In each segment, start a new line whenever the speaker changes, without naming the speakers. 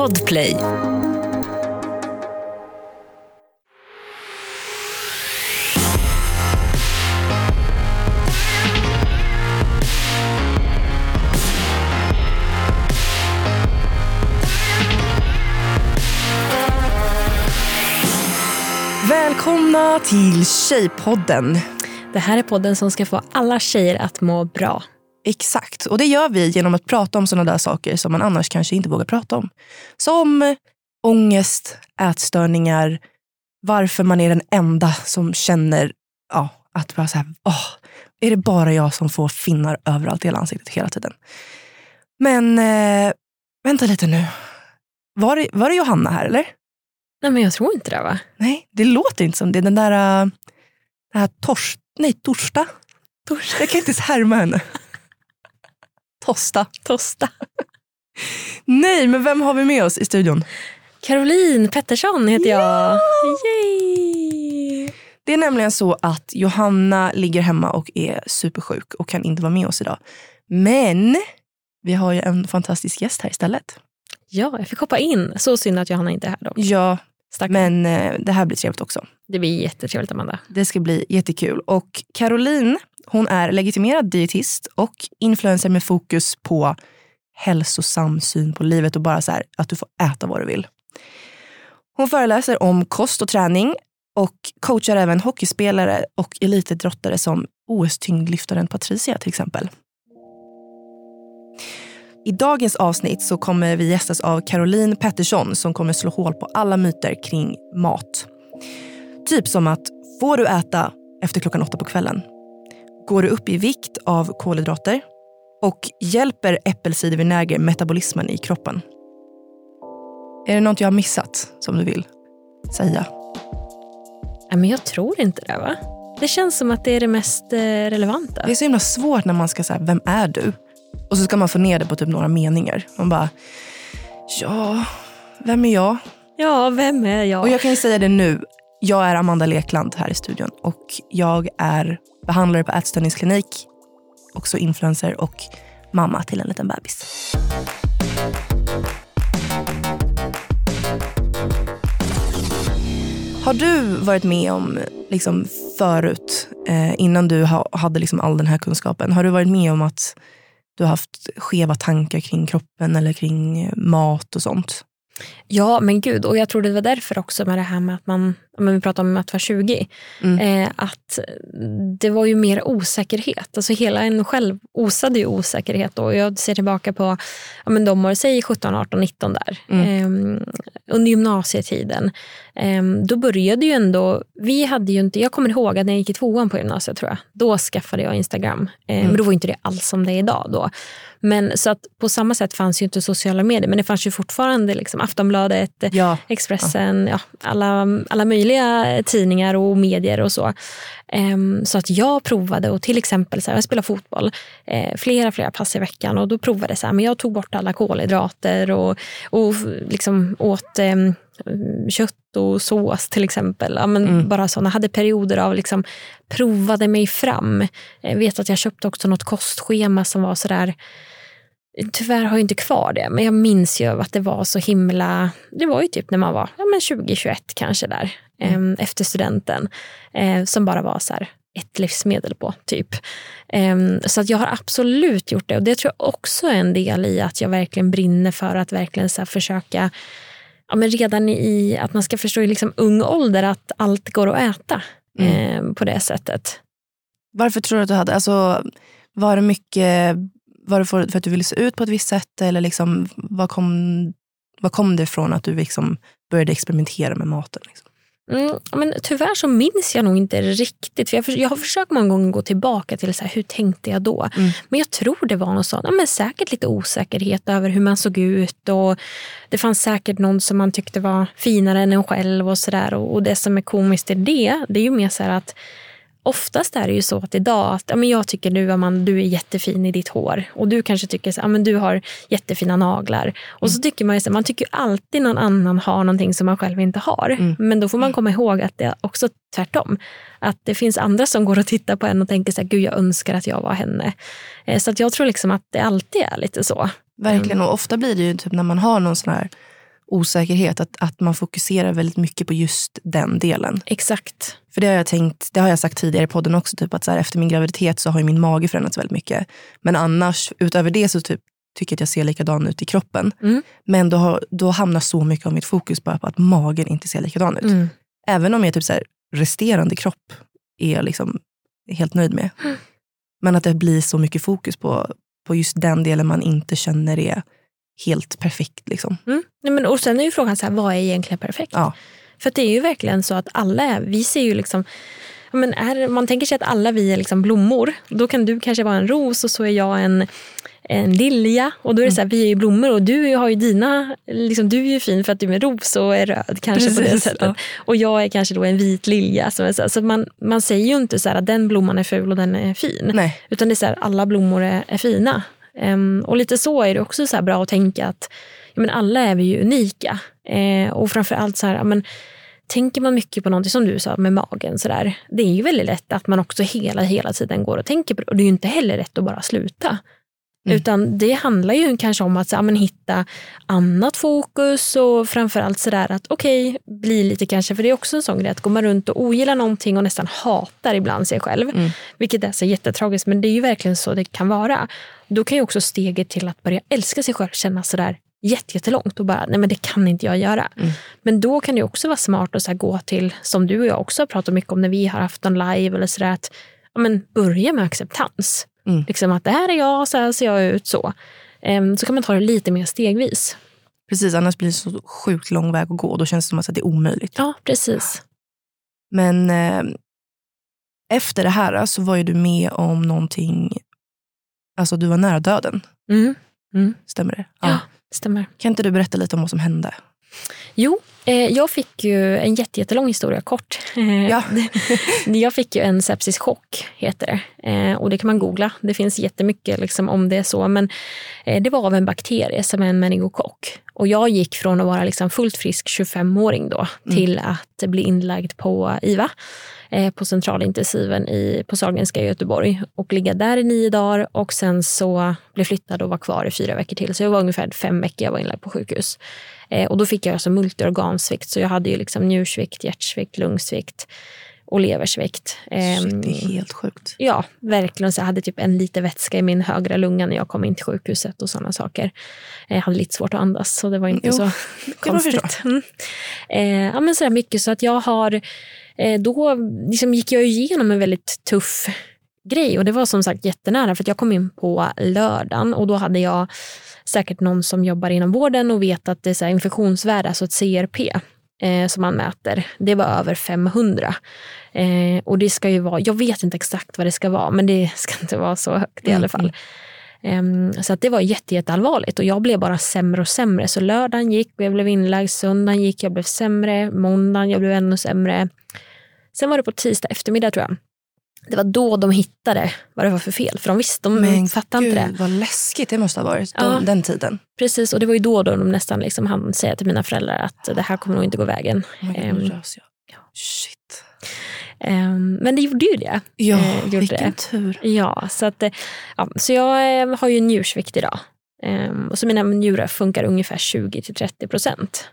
Podplay.
Välkomna till Tjejpodden.
Det här är podden som ska få alla tjejer att må bra.
Exakt, och det gör vi genom att prata om sådana där saker som man annars kanske inte vågar prata om. Som ångest, ätstörningar, varför man är den enda som känner ja, att bara så här, åh, är det bara jag som får finnar överallt i hela ansiktet hela tiden? Men eh, vänta lite nu. Var det, var det Johanna här eller?
Nej men jag tror inte det va?
Nej, det låter inte som det. Den där, uh, den här tors, nej, Torsta. Torsta. Jag kan inte ens härma henne. Tosta.
Tosta.
Nej, men vem har vi med oss i studion?
Caroline Pettersson heter jag.
Yay! Det är nämligen så att Johanna ligger hemma och är supersjuk och kan inte vara med oss idag. Men vi har ju en fantastisk gäst här istället.
Ja, jag fick hoppa in. Så synd att Johanna inte är här dock.
Ja,
Stackarn.
men eh, det här blir trevligt också.
Det blir jättetrevligt Amanda.
Det ska bli jättekul. Och Caroline, hon är legitimerad dietist och influencer med fokus på hälsosam syn på livet och bara så här, att du får äta vad du vill. Hon föreläser om kost och träning och coachar även hockeyspelare och elitidrottare som OS-tyngdlyftaren Patricia till exempel. I dagens avsnitt så kommer vi gästas av Caroline Pettersson som kommer slå hål på alla myter kring mat. Typ som att, får du äta efter klockan åtta på kvällen? Går du upp i vikt av kolhydrater? Och hjälper äppelcidervinäger metabolismen i kroppen? Är det något jag har missat som du vill säga?
Men jag tror inte det va? Det känns som att det är det mest eh, relevanta.
Det är så himla svårt när man ska säga, vem är du? Och så ska man få ner det på typ några meningar. Man bara, ja, vem är jag?
Ja, vem är jag?
Och jag kan ju säga det nu. Jag är Amanda Lekland här i studion och jag är behandlare på ätstörningsklinik, också influencer och mamma till en liten bebis. Har du varit med om liksom förut, eh, innan du ha, hade liksom all den här kunskapen, har du varit med om att du har haft skeva tankar kring kroppen eller kring eh, mat och sånt?
Ja, men gud. Och jag tror det var därför också med det här med att man, men vi pratar om att vara 20,
Mm.
eh, att det var ju mer osäkerhet. Alltså hela en själv osade ju osäkerhet. Då. Jag ser tillbaka på ja, men de år, säg 17, 18, 19 där.
Mm.
Eh, under gymnasietiden. Eh, då började ju ändå, vi hade ju inte, jag kommer ihåg att när jag gick i tvåan på gymnasiet tror jag, då skaffade jag Instagram. Eh,
Mm.
Men då var inte det alls som det är idag då. Men så att på samma sätt fanns ju inte sociala medier, men det fanns ju fortfarande liksom Aftonbladet,
Ja.
Expressen, ja, alla, alla möjliga tidningar och medier och så. Ehm, så att jag provade och till exempel, så här, jag spelar fotboll eh, flera, flera pass i veckan och då provade jag så här, men jag tog bort alla kolhydrater och, och liksom åt ehm, kött och sås till exempel. Ja, men
Mm.
Bara sådana, hade perioder av liksom, provade mig fram. Jag vet att jag köpte också något kostschema som var sådär Tyvärr har jag inte kvar det, men jag minns ju att det var så himla... Det var ju typ när man var ja, men 20-21 kanske där,
Mm.
eh, efter studenten. Eh, som bara var så här, ett livsmedel på, typ. Eh, så att jag har absolut gjort det. Och det tror jag också är en del i att jag verkligen brinner för att verkligen så försöka ja, men redan i att man ska förstå i liksom ung ålder att allt går att äta
Mm.
eh, på det sättet.
Varför tror du att du hade, alltså, var det mycket, var det för, för att du ville se ut på ett visst sätt eller liksom, vad, kom, vad kom det ifrån att du liksom började experimentera med maten? Liksom?
Mm, men tyvärr så minns jag nog inte riktigt. För jag, för, jag har försökt många gånger gå tillbaka till så här, hur tänkte jag då.
Mm.
Men jag tror det var något sånt. Ja, men säkert lite osäkerhet över hur man såg ut. Och det fanns säkert någon som man tyckte var finare än en själv. Och, så där. Och, och det som är komiskt i det, det är ju mer så här att Oftast är det ju så att idag att ja, men jag tycker du, Amanda, du är jättefin i ditt hår och du kanske tycker att ja, men du har jättefina naglar. Och så tycker man ju så, man tycker alltid någon annan har någonting som man själv inte har.
Mm.
Men då får man komma ihåg att det är också tvärtom. Att det finns andra som går och tittar på en och tänker så här, gud jag önskar att jag var henne. Eh, Så att jag tror liksom att det alltid är lite så.
Verkligen, och ofta blir det ju typ när man har någon sån här osäkerhet. Att, att man fokuserar väldigt mycket på just den delen.
Exakt.
För det har jag tänkt, det har jag sagt tidigare i podden också, typ att så här, efter min graviditet så har ju min mage förändrats väldigt mycket. Men annars, utöver det så typ, tycker jag att jag ser likadan ut i kroppen.
Mm.
Men då, har, då hamnar så mycket av mitt fokus bara på att magen inte ser likadan ut.
Mm.
Även om jag typ så här, resterande kropp är jag liksom helt nöjd med.
Mm.
Men att det blir så mycket fokus på, på just den delen man inte känner är helt perfekt. Liksom.
Mm. Nej, men, och sen är ju frågan, så här, vad är egentligen perfekt?
Ja.
För det är ju verkligen så att alla är, vi ser ju liksom men är, man tänker sig att alla vi är liksom blommor. Då kan du kanske vara en ros och så är jag en, en lilja. Och då är det så här, vi är ju blommor och du har ju dina, liksom, du är ju fin för att du är ros och är röd kanske på det
Precis,
sättet.
ja.
Och jag är kanske då en vit lilja. Som är så här, så man, man säger ju inte så här, att den blomman är ful och den är fin.
Nej.
Utan det är så här, alla blommor är, är fina. Ehm, och lite så är det också så här bra att tänka att ja, men alla är vi ju unika. Eh, och framförallt så här, ja, men, tänker man mycket på någonting som du sa med magen, så där, det är ju väldigt lätt att man också hela, hela tiden går och tänker på det. Och det är ju inte heller rätt att bara sluta.
Mm.
Utan det handlar ju kanske om att så, ja, men, hitta annat fokus och framförallt sådär att okej, bli lite kanske, för det är också en sån grej att går man runt och ogillar någonting och nästan hatar ibland sig själv,
Mm.
vilket är så jättetragiskt, men det är ju verkligen så det kan vara. Då kan ju också steget till att börja älska sig själv kännas sådär jätte- jättelångt och bara, nej men det kan inte jag göra.
Mm.
Men då kan det också vara smart att så gå till, som du och jag också har pratat mycket om när vi har haft en live eller sådär, att ja, men börja med acceptans.
Mm.
Liksom att det här är jag, så här ser jag ut. Så Ehm, Så kan man ta det lite mer stegvis.
Precis, annars blir det så sjukt lång väg att gå. Då känns det som att det är omöjligt.
Ja, precis.
Men eh, efter det här så var ju du med om någonting, alltså du var nära döden.
Mm.
Stämmer det?
Ja, stämmer.
Kan inte du berätta lite om vad som hände?
Jo, eh, jag fick ju en jätte, jättelång historia kort.
Ja.
jag fick ju en sepsischock, heter det. Eh, och det kan man googla. Det finns jättemycket liksom, om det är så. Men eh, det var av en bakterie som är en meningokock. Och jag gick från att vara liksom fullt frisk 25-åring då till att bli inlagd på IVA Eh, på centralintensiven i, på Sahlgrenska i Göteborg och ligga där i nio dagar och sen så blev flyttad och var kvar i fyra veckor till. Så jag var ungefär fem veckor jag var inlagd på sjukhus. Eh, och då fick jag alltså multiorgansvikt så jag hade ju liksom njursvikt, hjärtsvikt, lungsvikt och leversvikt. Ehm,
Shit, det är helt sjukt.
Ja, verkligen. Så jag hade typ en liter vätska i min högra lunga när jag kom in till sjukhuset och sådana saker. Jag hade lite svårt att andas så det var inte
Jo,
så konstigt. Mm. Eh, ja, men sådär mycket så att jag har, eh, då liksom gick jag igenom en väldigt tuff grej och det var som sagt jättenära för jag kom in på lördagen och då hade jag säkert någon som jobbar inom vården och vet att det är så infektionsvärde, alltså ett CRP eh, som man mäter, det var över 500. Eh, och det ska ju vara, jag vet inte exakt vad det ska vara, men det ska inte vara så högt i
Mm,
alla fall. Ehm, så att det var jätte, jätteallvarligt och jag blev bara sämre och sämre. Så lördagen gick och jag blev inlagd, söndagen gick, jag blev sämre, måndagen jag blev ännu sämre. Sen var det på tisdag eftermiddag tror jag. Det var då de hittade vad det var för fel, för de visste, de
Men
fattade inte det.
gud vad läskigt det måste ha varit
Ja.
de, den tiden.
Precis, och det var ju då, då de nästan liksom hann säga till mina föräldrar att det här kommer nog inte gå vägen.
Oh God, rös jag. Shit.
Ehm, men det gjorde ju det.
Ja,
eh, gjorde
vilken
det.
tur.
Ja, så, att, eh, ja, så jag eh, har ju njursvikt idag. Ehm, och så mina njurar funkar ungefär 20-30 procent.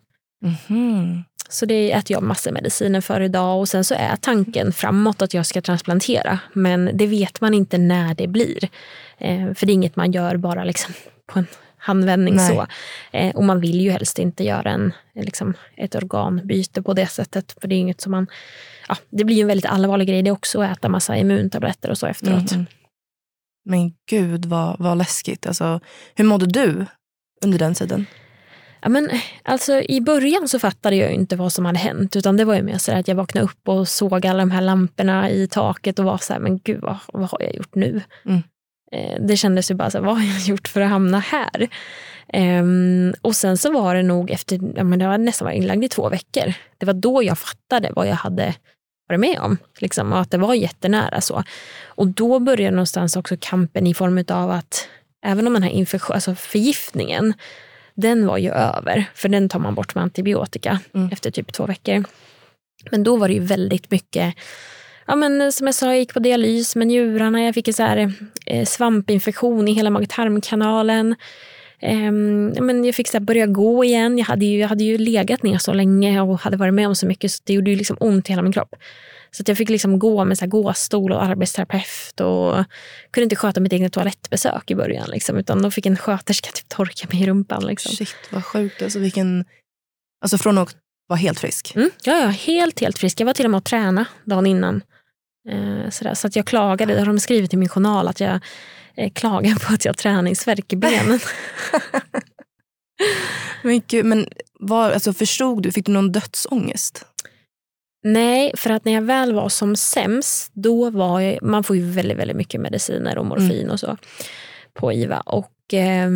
Mhm.
Så det äter jag massor mediciner för idag och sen så är tanken framåt att jag ska transplantera. Men det vet man inte när det blir. Eh, för det är inget man gör bara liksom på en handvändning.
Nej.
så. Eh, och man vill ju helst inte göra en, liksom, ett organbyte på det sättet. För det är inget som man... Ja, det blir ju en väldigt allvarlig grej det också att äta massa immuntabletter och så efteråt.
Mhm. Men gud vad, vad läskigt. Alltså, hur mådde du under den tiden?
Ja, men, alltså, I början så fattade jag inte vad som hade hänt. Utan det var ju mer så att jag vaknade upp och såg alla de här lamporna i taket och var så här, men gud vad, vad har jag gjort nu?
Mm.
Eh, det kändes ju bara så här, vad har jag gjort för att hamna här? Ehm, och sen så var det nog efter, ja, men jag hade nästan varit inlagd i två veckor. Det var då jag fattade vad jag hade varit med om. Liksom, och att det var jättenära så. Och då började någonstans också kampen i form av att även om den här infektion, alltså förgiftningen, den var ju över. För den tar man bort med antibiotika
Mm.
efter typ två veckor. Men då var det ju väldigt mycket Ja, men som jag sa, jag gick på dialys med njurarna. Jag fick en så här, eh, svampinfektion i hela mag-tarmkanalen. ehm, men jag fick så här, börja gå igen. Jag hade, ju, jag hade ju legat ner så länge och hade varit med om så mycket så det gjorde ju liksom ont i hela min kropp. Så att jag fick liksom gå med så här gåstol och arbetsterapeut och kunde inte sköta mitt eget toalettbesök i början. Liksom, utan då fick en sköterska typ torka mig i rumpan. Liksom.
Shit vad sjukt. Alltså, vilken... alltså från att vara helt frisk.
Mm, ja, ja, helt, helt frisk. Jag var till och med och träna dagen innan. Eh, sådär. Så att jag klagade, det har de skrivit i min journal, att jag eh, klagar på att jag har träningsvärk i benen.
men gud, men var, alltså, förstod du, fick du någon dödsångest?
Nej, för att när jag väl var som sämst, då var jag, man får ju väldigt, väldigt mycket mediciner och morfin mm. och så på IVA. Och eh,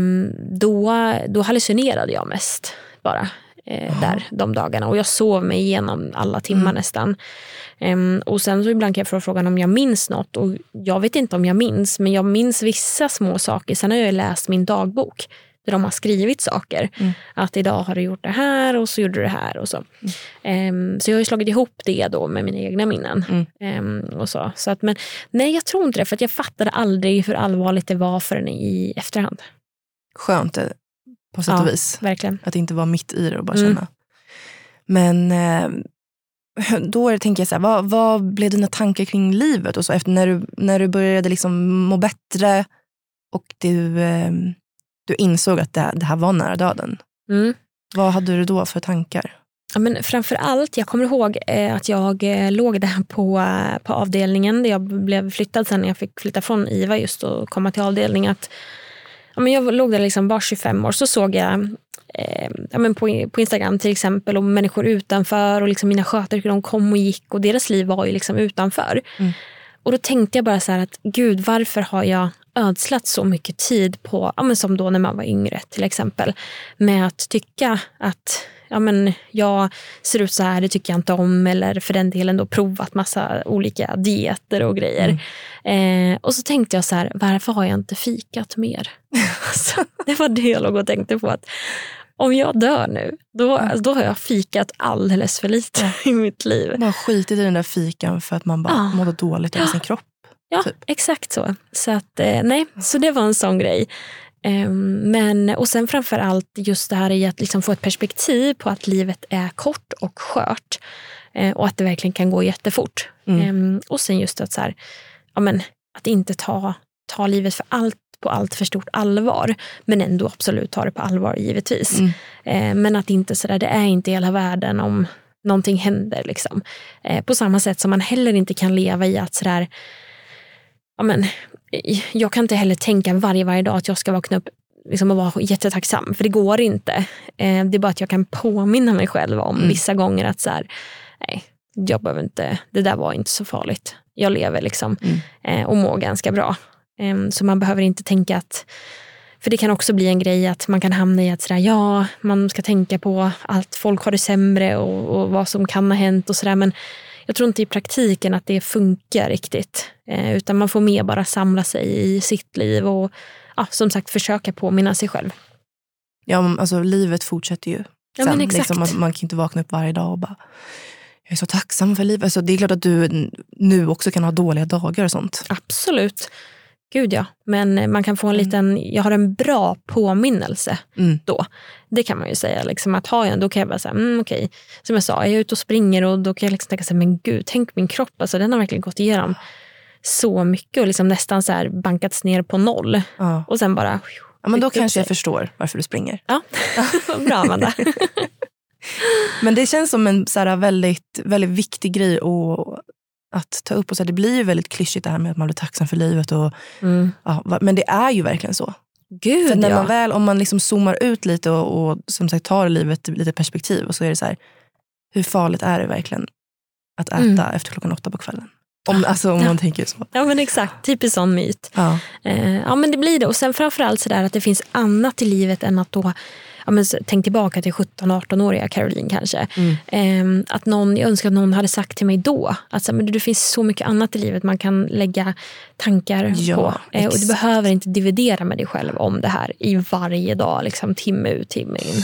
då, då hallucinerade jag mest bara eh, där de dagarna. Och jag sov mig igenom alla timmar mm. nästan. Um, och sen så ibland kan jag få frågan om jag minns något. Och jag vet inte om jag minns, men jag minns vissa små saker. Sen har jag läst min dagbok där de har skrivit saker. Mm. Att idag har du gjort det här och så gjorde du det här. och Så mm. um, Så jag har slagit ihop det då med mina egna minnen. Mm. Um, och så. Så att, men, nej, jag tror inte det. För att jag fattade aldrig hur allvarligt det var förrän i efterhand.
Skönt eh, på sätt och
ja,
vis.
Verkligen.
Att inte vara mitt i det och bara mm. känna. Men eh, då tänker jag så här, vad, vad blev dina tankar kring livet och så efter när du, när du började liksom må bättre och du eh, du insåg att det, det här var nära döden.
Mm.
Vad hade du då för tankar?
Ja, men framför allt, jag kommer ihåg eh, att jag eh, låg där på, eh, på avdelningen där jag blev flyttad sen när jag fick flytta från IVA just och komma till avdelning. Att, ja, men jag låg där liksom bara 25 år så såg jag eh, ja, men på, på Instagram till exempel och människor utanför och liksom mina sköterskor de kom och gick och deras liv var ju liksom utanför. Mm. Och då tänkte jag bara så att gud varför har jag ödslat så mycket tid på, ja, men som då när man var yngre till exempel, med att tycka att ja, men jag ser ut så här, det tycker jag inte om. Eller för den delen då provat massa olika dieter och grejer. Mm. Eh, och så tänkte jag så här, varför har jag inte fikat mer? det var det jag låg och tänkte på. att om jag dör nu, då, mm. då har jag fikat alldeles för lite i mitt liv.
Man har skitit i den där fikan för att man bara ja. mådde dåligt över sin kropp.
Ja, typ. exakt så. Så, att, eh, nej, så det var en sån grej. Um, men, och sen framför allt just det här i att liksom få ett perspektiv på att livet är kort och skört. Uh, och att det verkligen kan gå jättefort. Mm. Um, och sen just att, så här, ja, men, att inte ta, ta livet för allt på allt för stort allvar. Men ändå absolut ta det på allvar givetvis. Mm. Uh, men att inte sådär, det är inte hela världen om någonting händer. Liksom. Uh, på samma sätt som man heller inte kan leva i att sådär ja, men, jag kan inte heller tänka varje, varje dag att jag ska vakna upp liksom, och vara jättetacksam. För det går inte. Eh, det är bara att jag kan påminna mig själv om mm. vissa gånger att så här, nej, jag behöver inte, det där var inte så farligt. Jag lever liksom mm. eh, och mår ganska bra. Eh, så man behöver inte tänka att för det kan också bli en grej att man kan hamna i att sådär, ja, man ska tänka på att folk har det sämre och, och vad som kan ha hänt och sådär. Men jag tror inte i praktiken att det funkar riktigt. Eh, utan man får mer bara samla sig i sitt liv och ja, som sagt försöka påminna sig själv.
Ja, alltså livet fortsätter ju.
Ja, Sen,
liksom, man, man, kan inte vakna upp varje dag och bara jag är så tacksam för livet. Alltså, det är klart att du nu också kan ha dåliga dagar och sånt.
Absolut. Gud ja, men man kan få en mm. liten, jag har en bra påminnelse mm. då. Det kan man ju säga. Liksom, att ha en, då kan jag bara säga, mm, okej. Okay. Som jag sa, jag är ute och springer och då kan jag liksom tänka, så här, men gud, tänk min kropp, alltså, den har verkligen gått igenom så mycket och liksom nästan så här bankats ner på noll.
Ja.
Och sen bara...
Ja, men då kanske jag förstår varför du springer.
Ja, bra Amanda.
men det känns som en så här, väldigt, väldigt viktig grej att att ta upp. och så Det blir ju väldigt klyschigt det här med att man blir tacksam för livet. Och, mm. ja, men det är ju verkligen så.
Gud,
för när
ja.
man väl, om man liksom zoomar ut lite och, och som sagt tar livet lite perspektiv och så är det så här, hur farligt är det verkligen att äta mm. efter klockan åtta på kvällen? Om, alltså, om ja. man tänker så.
Ja men exakt, typiskt sån myt.
Ja.
Eh, ja men det blir det. Och sen framförallt sådär att det finns annat i livet än att då ja, men, tänk tillbaka till 17-18-åriga Caroline kanske. Mm. Eh, att någon, jag önskar att någon hade sagt till mig då att så, men det finns så mycket annat i livet man kan lägga tankar
ja,
på. Eh, och du behöver inte dividera med dig själv om det här i varje dag, liksom, timme ut timme in.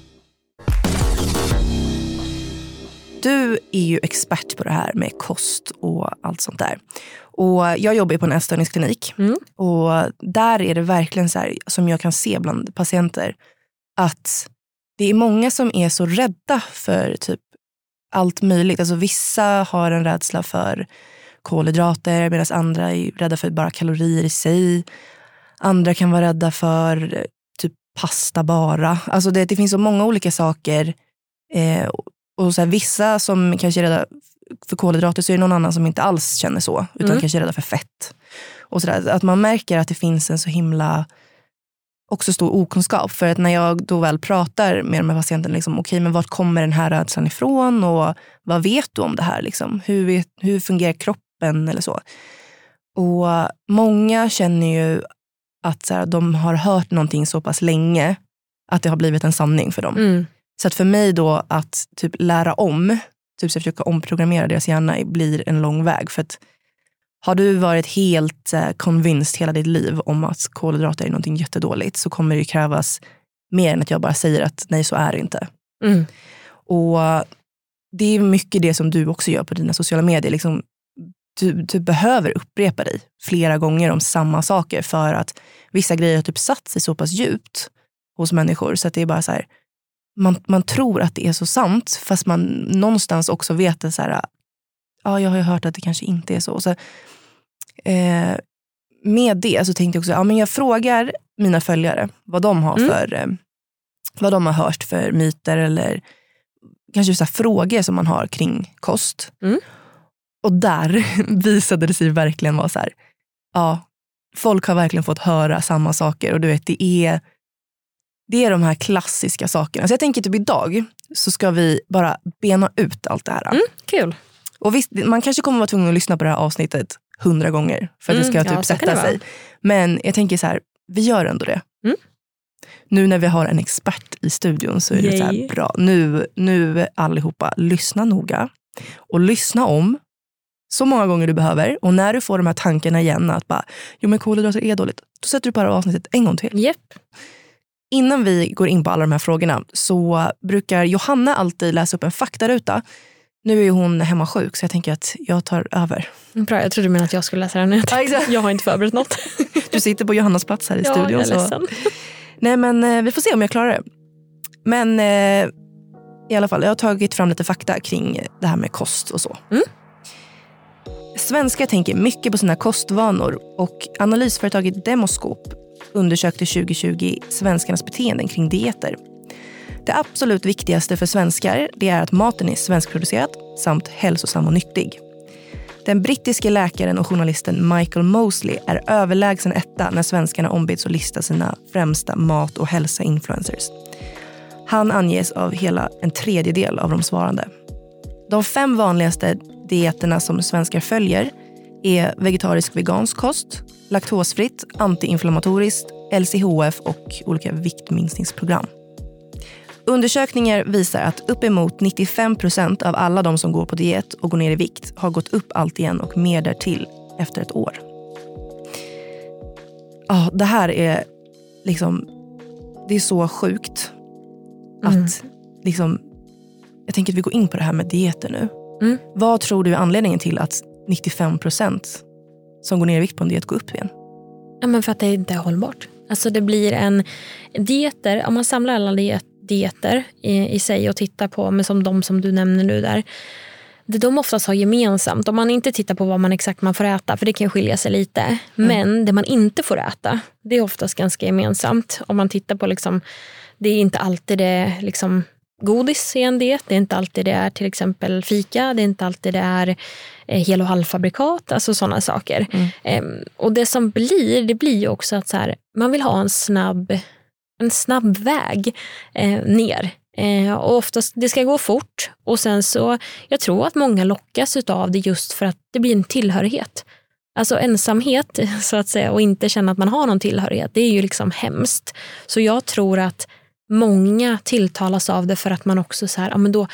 Du är ju expert på det här med kost och allt sånt där. Och jag jobbar ju på en ätstörningsklinik.
Mm.
Och där är det verkligen så här, som jag kan se bland patienter, att det är många som är så rädda för typ allt möjligt. Alltså vissa har en rädsla för kolhydrater medan andra är rädda för bara kalorier i sig. Andra kan vara rädda för eh, typ pasta bara. Alltså det, det finns så många olika saker. Eh, och så här, vissa som kanske är rädda för kolhydrater så är det någon annan som inte alls känner så. Utan
Mm.
kanske är rädda för fett. Och så där. Att man märker att det finns en så himla också stor okunskap. För att när jag då väl pratar med de här patienterna, liksom, okej men vart kommer den här rädslan ifrån? Och vad vet du om det här? Liksom? Hur, vet, hur fungerar kroppen? eller så. Och många känner ju att så här, de har hört någonting så pass länge att det har blivit en sanning för dem.
Mm.
Så att för mig då att typ lära om, typ så försöka omprogrammera deras hjärna blir en lång väg. För att har du varit helt eh, convinced hela ditt liv om att kolhydrater är någonting jättedåligt så kommer det krävas mer än att jag bara säger att nej så är det inte.
Mm.
Och det är mycket det som du också gör på dina sociala medier. Liksom, du, du behöver upprepa dig flera gånger om samma saker för att vissa grejer har typ satt sig så pass djupt hos människor så att det är bara så här, man, man tror att det är så sant fast man någonstans också vet att så här, ja, jag har ju hört att det kanske inte är så. så eh, med det så tänkte jag också, ja, men jag frågar mina följare vad de har
Mm.
för eh, vad de har hört för myter eller kanske så frågor som man har kring kost.
Mm.
Och där visade det sig verkligen vara så här, ja, folk har verkligen fått höra samma saker och du vet det är, det är de här klassiska sakerna. Så jag tänker typ idag så ska vi bara bena ut allt det här.
Mm. Kul.
Och visst, man kanske kommer vara tvungen att lyssna på det här avsnittet hundra gånger för att det
Mm,
ska
ja,
typ
kan
sätta
det
sig. Men jag tänker så här, vi gör ändå det.
Mm.
Nu när vi har en expert i studion så är det så här bra. Nu, nu allihopa, lyssna noga. Och lyssna om så många gånger du behöver. Och när du får de här tankarna igen att bara, jo men kolhydrater är dåligt. Då sätter du på det här avsnittet en gång till.
Japp.
Innan vi går in på alla de här frågorna så brukar Johanna alltid läsa upp en faktaruta. Nu är hon hemma sjuk så jag tänker att jag tar över.
Bra, jag trodde du menade att jag skulle läsa den. Jag, har inte förberett något.
Du sitter på Johannas plats här i
ja,
studion.
jag är
så.
ledsen.
Nej men eh, vi får se om jag klarar det. Men eh, i alla fall, jag har tagit fram lite fakta kring det här med kost och så.
Mm.
Svenskar tänker mycket på sina kostvanor och analysföretaget Demoskop undersökte 2020 svenskarnas beteenden kring dieter. Det absolut viktigaste för svenskar det är att maten är svenskproducerad samt hälsosam och nyttig. Den brittiske läkaren och journalisten Michael Mosley är överlägsen etta när svenskarna ombeds att lista sina främsta mat och hälsa-influencers. Han anges av hela en tredjedel av de svarande. De fem vanligaste dieterna som svenskar följer är vegetarisk vegansk kost, laktosfritt, antiinflammatoriskt, LCHF och olika viktminskningsprogram. Undersökningar visar att uppemot 95 procent av alla de som går på diet och går ner i vikt har gått upp allt igen och mer därtill efter ett år. Ja, det här är liksom, det är så sjukt
Mm.
att liksom, jag tänker att vi går in på det här med dieter nu.
Mm.
Vad tror du är anledningen till att 95 procent som går ner i vikt på en diet går upp igen?
Ja, men för att det inte är hållbart. Alltså det blir en dieter, om man samlar alla diet, dieter i, i sig och tittar på, men som de som du nämner nu där. Det de oftast har gemensamt, om man inte tittar på vad man exakt man får äta, för det kan skilja sig lite. Men det man inte får äta, det är oftast ganska gemensamt. Om man tittar på, liksom, det är inte alltid det liksom, godis i en diet, det är inte alltid det är till exempel fika, det är inte alltid det är eh, hel och halvfabrikat, alltså sådana saker. Em, och det som blir, det blir ju också att så här, man vill ha en snabb, en snabb väg eh, ner Eh, och oftast, det ska gå fort. Och sen så, jag tror att många lockas av det just för att det blir en tillhörighet. Alltså ensamhet så att säga och inte känna att man har någon tillhörighet, det är ju liksom hemskt. Så jag tror att många tilltalas av det för att man också så här, ja men då,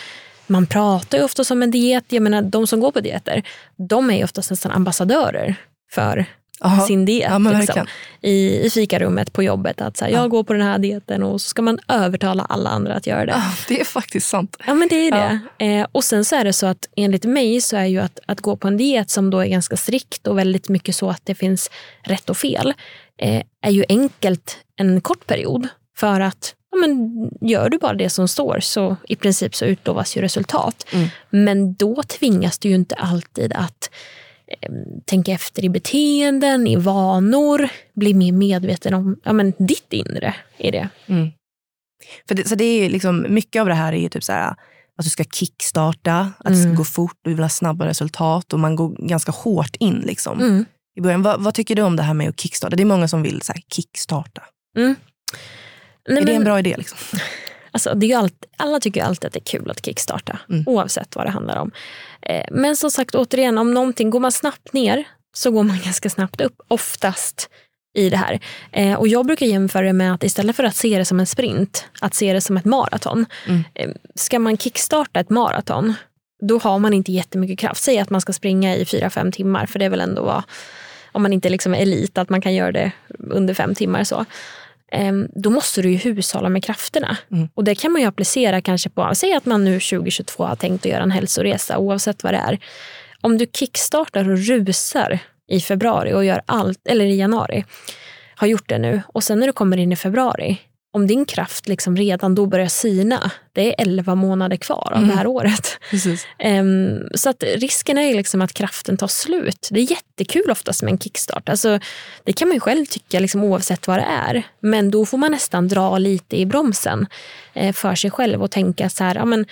man pratar ju ofta om en diet. Jag menar, de som går på dieter, de är ju oftast nästan ambassadörer för
Aha.
sin diet.
Ja,
liksom, i, I fikarummet på jobbet. Att så här, jag går på den här dieten och så ska man övertala alla andra att göra det.
Ja, det är faktiskt sant.
Ja men det är det. Eh, och sen så är det så att enligt mig så är ju att, att gå på en diet som då är ganska strikt och väldigt mycket så att det finns rätt och fel eh, är ju enkelt en kort period. För att ja, men, gör du bara det som står så i princip så utlovas ju resultat.
Mm.
Men då tvingas du ju inte alltid att eh, tänka efter i beteenden, i vanor, bli mer medveten om ja, men, ditt inre i det.
För det, så det är liksom, mycket av det här är ju typ så här, att du ska kickstarta, att det ska
Mm.
gå fort, du vill ha snabba resultat och man går ganska hårt in. Liksom.
Mm.
I början. Vad, vad tycker du om det här med att kickstarta? Det är många som vill så här, kickstarta.
Nej,
är det en bra idé? Liksom?
Alltså, det är ju alltid, alla tycker ju alltid att det är kul att kickstarta,
Mm.
oavsett vad det handlar om. Eh, men som sagt, återigen, om någonting, går man snabbt ner så går man ganska snabbt upp, oftast i det här. Eh, och Jag brukar jämföra det med att istället för att se det som en sprint, att se det som ett maraton.
Mm.
Eh, ska man kickstarta ett maraton, då har man inte jättemycket kraft. Säg att man ska springa i fyra fem timmar, för det är väl ändå vad, om man inte liksom är elit, att man kan göra det under fem timmar. så. Ehm, Då måste du ju hushålla med krafterna.
Mm.
Och det kan man ju applicera kanske på, säg att man nu 2022 har tänkt att göra en hälsoresa, oavsett vad det är. Om du kickstartar och rusar i februari och gör allt, eller i januari, har gjort det nu, och sen när du kommer in i februari, om din kraft liksom redan då börjar sina, det är 11 månader kvar av
Mm.
det här året.
Precis.
Ehm, så att risken är liksom att kraften tar slut. Det är jättekul oftast med en kickstart. Alltså, det kan man själv tycka liksom, oavsett vad det är. Men då får man nästan dra lite i bromsen eh, för sig själv och tänka så här, ja, men,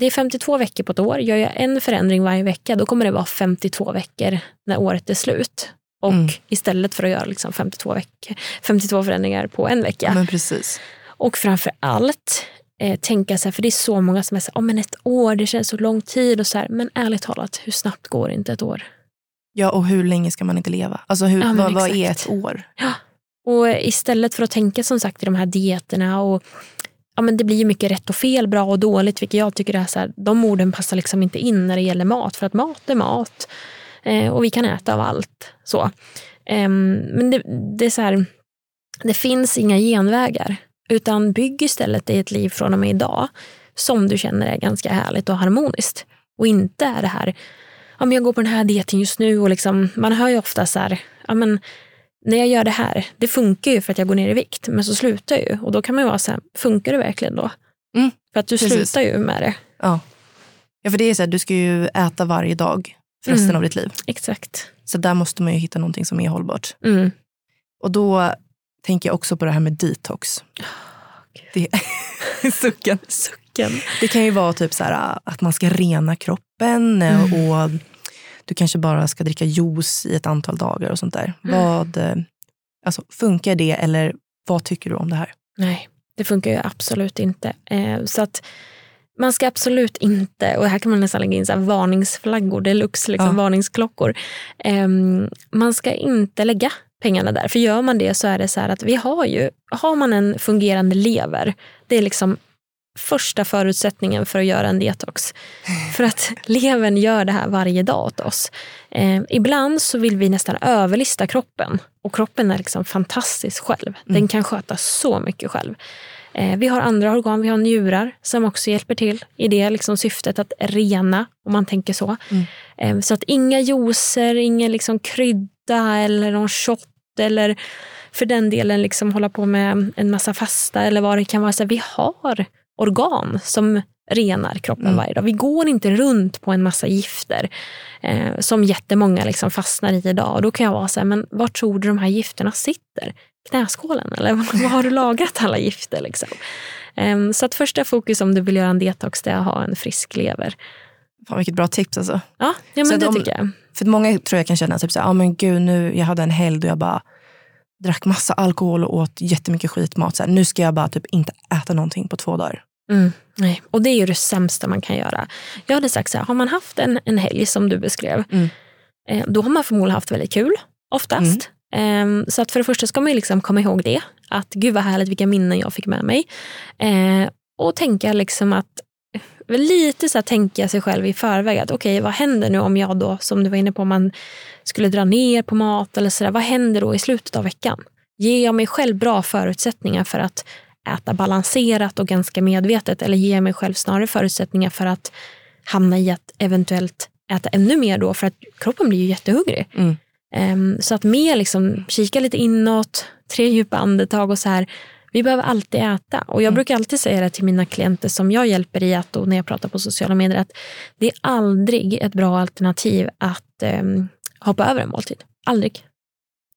det är 52 veckor på ett år. Gör jag en förändring varje vecka då kommer det vara 52 veckor när året är slut. Och
Mm.
istället för att göra liksom 52, veckor, 52 förändringar på en vecka.
Ja, men precis.
Och framför allt eh, tänka så här, för det är så många som är så här, oh, men ett år, det känns så lång tid och så här, men ärligt talat, hur snabbt går inte ett år?
Ja, och hur länge ska man inte leva? Alltså, hur,
Ja,
vad, vad är ett år?
Och istället för att tänka som sagt i de här dieterna och ja, men det blir mycket rätt och fel, bra och dåligt, vilket jag tycker är så här, de orden passar liksom inte in när det gäller mat, för att mat är mat och vi kan äta av allt. Så. Ehm, men det, det är så här, det finns inga genvägar, utan bygg istället dig ett liv från och med idag som du känner är ganska härligt och harmoniskt. Och inte är det här, ja, men jag går på den här dieten just nu och liksom, man hör ju ofta så här, ja, men när jag gör det här, det funkar ju för att jag går ner i vikt, men så slutar jag ju. Och då kan man ju vara så här, funkar det verkligen då?
Mm,
För att du
precis.
slutar ju med det.
Ja. ja, för det är så här, du ska ju äta varje dag för resten
Mm.
av ditt liv.
Exakt.
Så där måste man ju hitta någonting som är hållbart.
Mm.
Och då tänker jag också på det här med detox. Det, sucken.
Sucken.
Det kan ju vara typ så här, att man ska rena kroppen eh,
Mm.
och du kanske bara ska dricka juice i ett antal dagar och sånt där.
Mm.
Vad, eh, alltså, funkar det eller vad tycker du om det här?
Nej, det funkar ju absolut inte. Eh, så att man ska absolut inte, och här kan man nästan lägga in så varningsflaggor deluxe, liksom
Ja.
varningsklockor. Eh, man ska inte lägga pengarna där, för gör man det så är det så här att vi har ju, har man en fungerande lever, det är liksom första förutsättningen för att göra en detox. För att levern gör det här varje dag åt oss. Eh, ibland så vill vi nästan överlista kroppen. Och kroppen är liksom fantastisk själv. Den
Mm.
kan sköta så mycket själv. Eh, vi har andra organ, vi har njurar som också hjälper till i det liksom syftet att rena, om man tänker så.
Mm.
Eh, så att inga juicer, ingen liksom krydda eller någon shot eller för den delen liksom hålla på med en massa fasta eller vad det kan vara. Så vi har organ som renar kroppen
Mm.
varje dag. Vi går inte runt på en massa gifter eh, som jättemånga liksom fastnar i idag. Och då kan jag vara så här, men var tror du de här gifterna sitter? Knäskålen? Eller var har du lagrat alla gifter? Liksom? Em, så att första fokus om du vill göra en detox det är att ha en frisk lever.
Fan vilket bra tips alltså.
Ja, ja
Så
men det
de-
tycker jag.
För många tror jag kan känna typ så här, ah, men gud nu, jag hade en helg då jag bara drack massa alkohol och åt jättemycket skitmat. Så här, nu ska jag bara typ inte äta någonting på två dagar.
Mm, nej. Och det är ju det sämsta man kan göra. Jag hade sagt så här, har man haft en, en helg som du beskrev,
Mm.
eh, då har man förmodligen haft väldigt kul oftast. Um, så att för det första ska man ju liksom komma ihåg det. Att gud vad härligt vilka minnen jag fick med mig. Uh, och tänka liksom att eh, lite så här tänka sig själv i förväg att okej, vad händer nu om jag då, som du var inne på, om man skulle dra ner på mat eller sådär. Vad händer då i slutet av veckan? Ger jag mig själv bra förutsättningar för att äta balanserat och ganska medvetet eller ger jag mig själv snarare förutsättningar för att hamna i att eventuellt äta ännu mer då för att kroppen blir ju jättehungrig.
Mm.
Ehm, så att mer liksom kika lite inåt, tre djupa andetag och så här. Vi behöver alltid äta. Och jag
Mm.
brukar alltid säga det till mina klienter som jag hjälper i att, och när jag pratar på sociala medier, att det är aldrig ett bra alternativ att ehm, hoppa över en måltid. Aldrig.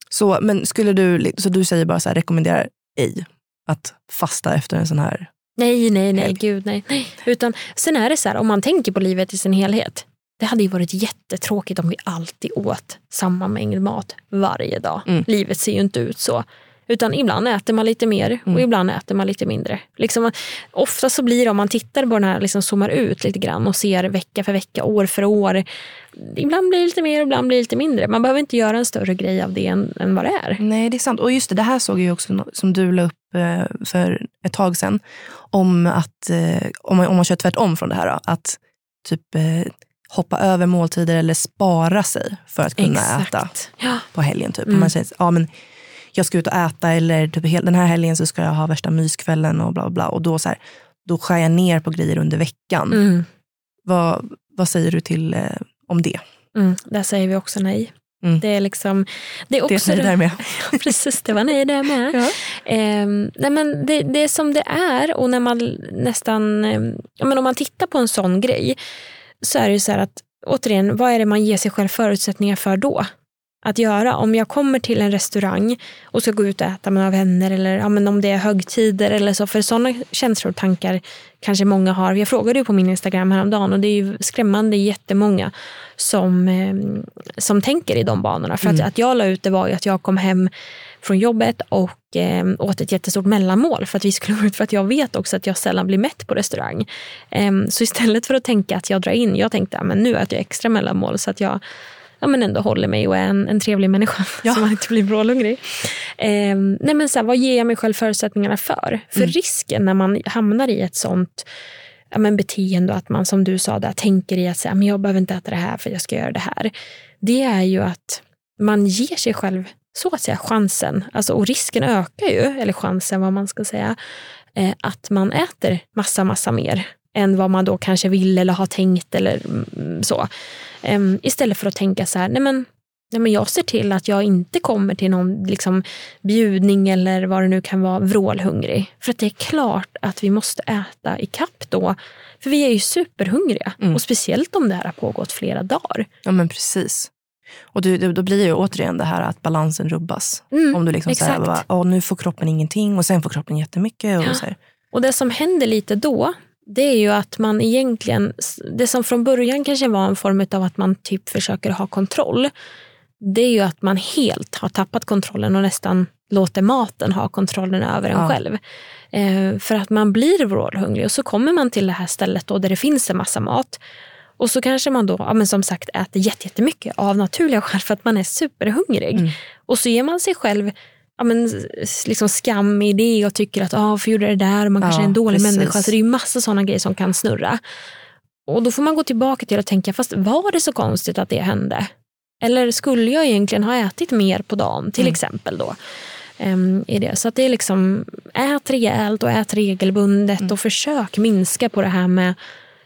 Så, men skulle du, så du säger bara så här, rekommenderar ej att fasta efter en sån här...
Nej, nej, nej,
Helg.
gud nej. nej. Utan, sen är det så här, om man tänker på livet i sin helhet. Det hade ju varit jättetråkigt om vi alltid åt samma mängd mat varje dag.
Mm.
Livet ser ju inte ut så. Utan ibland äter man lite mer och
Mm.
ibland äter man lite mindre. Liksom, ofta så blir det, om man tittar på den här, liksom zoomar ut lite grann och ser vecka för vecka, år för år. Ibland blir det lite mer, ibland blir det lite mindre. Man behöver inte göra en större grej av det än, än vad det är.
Nej, det är sant. Och just det, det här såg jag också som du la upp eh, för ett tag sedan. Om att eh, om man, om man kör tvärtom från det här. Då, att typ eh, hoppa över måltider eller spara sig för att kunna äta
Ja.
på helgen. Typ.
Mm.
Man säger ja, men jag ska ut och äta eller typ, den här helgen så ska jag ha värsta myskvällen och bla bla. bla. Och då, så här, då skär jag ner på grejer under veckan.
Mm.
Vad, vad säger du till eh, om det?
Mm. Där säger vi också nej.
Mm.
Det är liksom... Det är
Det
också
är där med.
Ja, precis, det var nej där med.
Ja.
Ehm, nej, men det, det är som det är och när man nästan, ja, men om man tittar på en sån grej så är det ju så här att återigen, vad är det man ger sig själv förutsättningar för då? Att göra. Om jag kommer till en restaurang och ska gå ut och äta med några vänner eller ja, men om det är högtider eller så. För sådana känslor och tankar kanske många har. Jag frågade ju på min Instagram häromdagen och det är ju skrämmande jättemånga som, eh, som tänker i de banorna. För att,
Mm.
att jag la ut det var ju att jag kom hem från jobbet och eh, åt ett jättestort mellanmål för att vi skulle gå ut. För att jag vet också att jag sällan blir mätt på restaurang. Eh, så istället för att tänka att jag drar in, jag tänkte att nu äter jag extra mellanmål så att jag ja, men ändå håller mig och är en, en trevlig människa
Ja.
så man inte blir brålhungrig. Eh, nej men så här, vad ger jag mig själv förutsättningarna för? För
Mm.
risken när man hamnar i ett sånt ja, men beteende och att man som du sa där, tänker i att säga, men jag behöver inte äta det här för jag ska göra det här. Det är ju att man ger sig själv så att säga chansen, alltså, och risken ökar ju, eller chansen vad man ska säga, eh, att man äter massa, massa mer än vad man då kanske vill eller har tänkt eller mm, så. Em, istället för att tänka så här, nej men, nej men jag ser till att jag inte kommer till någon liksom, bjudning eller vad det nu kan vara, vrålhungrig. För att det är klart att vi måste äta i kapp då. För vi är ju superhungriga.
Mm.
Och speciellt om det här har pågått flera dagar.
Ja, men precis. Och du, då blir ju återigen det här att balansen rubbas.
Mm,
Om du liksom säger
exakt.
att nu får kroppen ingenting och sen får kroppen jättemycket. Och
Ja.
så här.
Och det som händer lite då, det är ju att man egentligen, det som från början kanske var en form av att man typ försöker ha kontroll, det är ju att man helt har tappat kontrollen och nästan låter maten ha kontrollen över en
Ja.
själv. Eh, för att man blir vrålhungrig och så kommer man till det här stället då där det finns en massa mat. Och så kanske man då, ja, men som sagt, äter jätte- jättemycket av naturliga skäl för att man är superhungrig.
Mm.
Och så ger man sig själv ja, men, liksom skam i det och tycker att ah, varför gjorde jag det där? Och man kanske
Ja,
är en dålig
precis.
människa. Så det är ju massa sådana grejer som kan snurra. Och då får man gå tillbaka till att tänka, fast var det så konstigt att det hände? Eller skulle jag egentligen ha ätit mer på dagen, till
Mm.
exempel då? Ehm, i det. Så att det är liksom, ät rejält och ät regelbundet
Mm.
och försök minska på det här med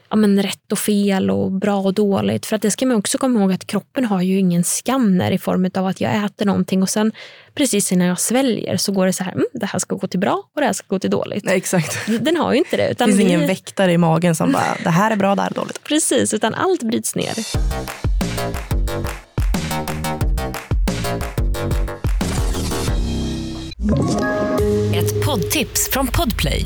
ja, men rätt och fel och bra och dåligt. För att det ska man också komma ihåg att kroppen har ju ingen skanner i form av att jag äter någonting och sen precis innan jag sväljer så går det så här, mm, det här ska gå till bra och det här ska gå till dåligt.
Nej, exakt.
Den har ju inte det.
Det
Utan
finns
vi-
ingen väktare i magen som bara, det här är bra, det här är dåligt.
Precis, utan allt bryts ner.
Ett poddtips från Podplay.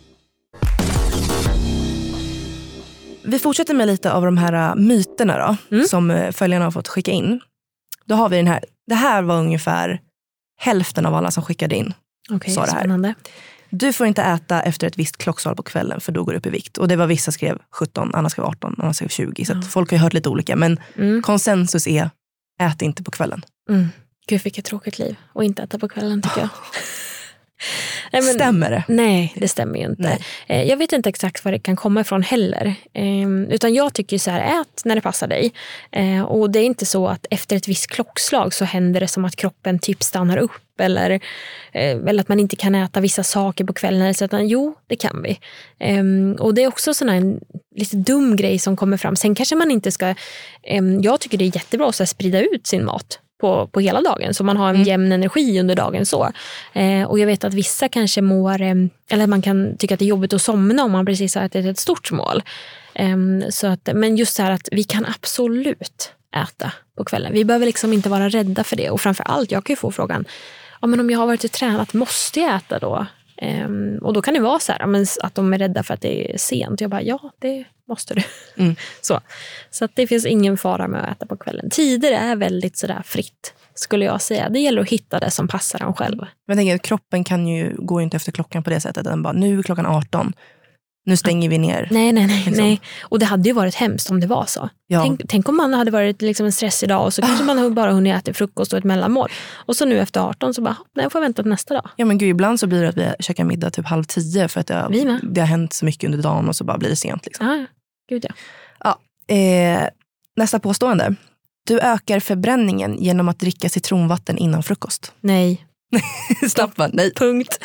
Vi fortsätter med lite av de här äh, myterna då,
Mm.
som äh, följarna har fått skicka in. Då har vi den här, det här var ungefär hälften av alla som skickade in.
Okej,
sa det här.
spännande.
Du får inte äta efter ett visst klockslag på kvällen för då går du upp i vikt. Och det var vissa skrev 17, andra skrev 18, andra skrev 20. Så att folk har ju hört lite olika. Men
Mm.
konsensus är, ät inte på kvällen.
Mm. Gud vilket tråkigt liv. Och inte äta på kvällen tycker jag. Nej, men-
Stämmer det?
Nej, det stämmer ju inte.
Nej.
Eh, Jag vet inte exakt var det kan komma ifrån heller. Ehm, Utan jag tycker så här, ät när det passar dig. Eh, Och det är inte så att efter ett visst klockslag så händer det som att kroppen typ stannar upp. Eller, eh, eller att man inte kan äta vissa saker på kvällen. eller så, Utan, jo, det kan vi. Ehm, Och det är också sån här en lite dum grej som kommer fram. Sen kanske man inte ska... ehm, Jag tycker det är jättebra att så här, sprida ut sin mat på, på hela dagen så man har en jämn energi under dagen. så. Eh, och jag vet att vissa kanske mår, eh, eller man kan tycka att det är jobbigt att somna om man precis har ätit ett stort mål. Eh, så att, men just så här att vi kan absolut äta på kvällen. Vi behöver liksom inte vara rädda för det. Och framför allt, jag kan ju få frågan, ja, men om jag har varit och tränat, måste jag äta då? Ehm, och då kan det vara så här, men att de är rädda för att det är sent. Jag bara, ja det måste du.
Mm.
Så, så att det finns ingen fara med att äta på kvällen. Tider är väldigt sådär fritt, skulle jag säga. Det gäller att hitta det som passar en själv.
Men tänker, kroppen kan ju, går ju inte efter klockan på det sättet. Den bara, nu är klockan 18. Nu stänger vi ner.
Nej, nej, nej.
Liksom.
nej. Och det hade ju varit hemskt om det var så.
Ja.
Tänk, tänk om man hade varit liksom en stressig dag och så kanske man bara hunnit äta frukost och ett mellanmål. Och så nu efter 18 så bara, nej, jag får vänta till nästa dag.
Ja men gud, ibland så blir det att vi käkar middag typ halv tio för att det, har- det har hänt så mycket under dagen och så bara blir det sent. Liksom.
Ja, ja. gud ja.
Eh, nästa påstående. Du ökar förbränningen genom att dricka citronvatten innan frukost.
Nej,
Snabbt nej.
punkt.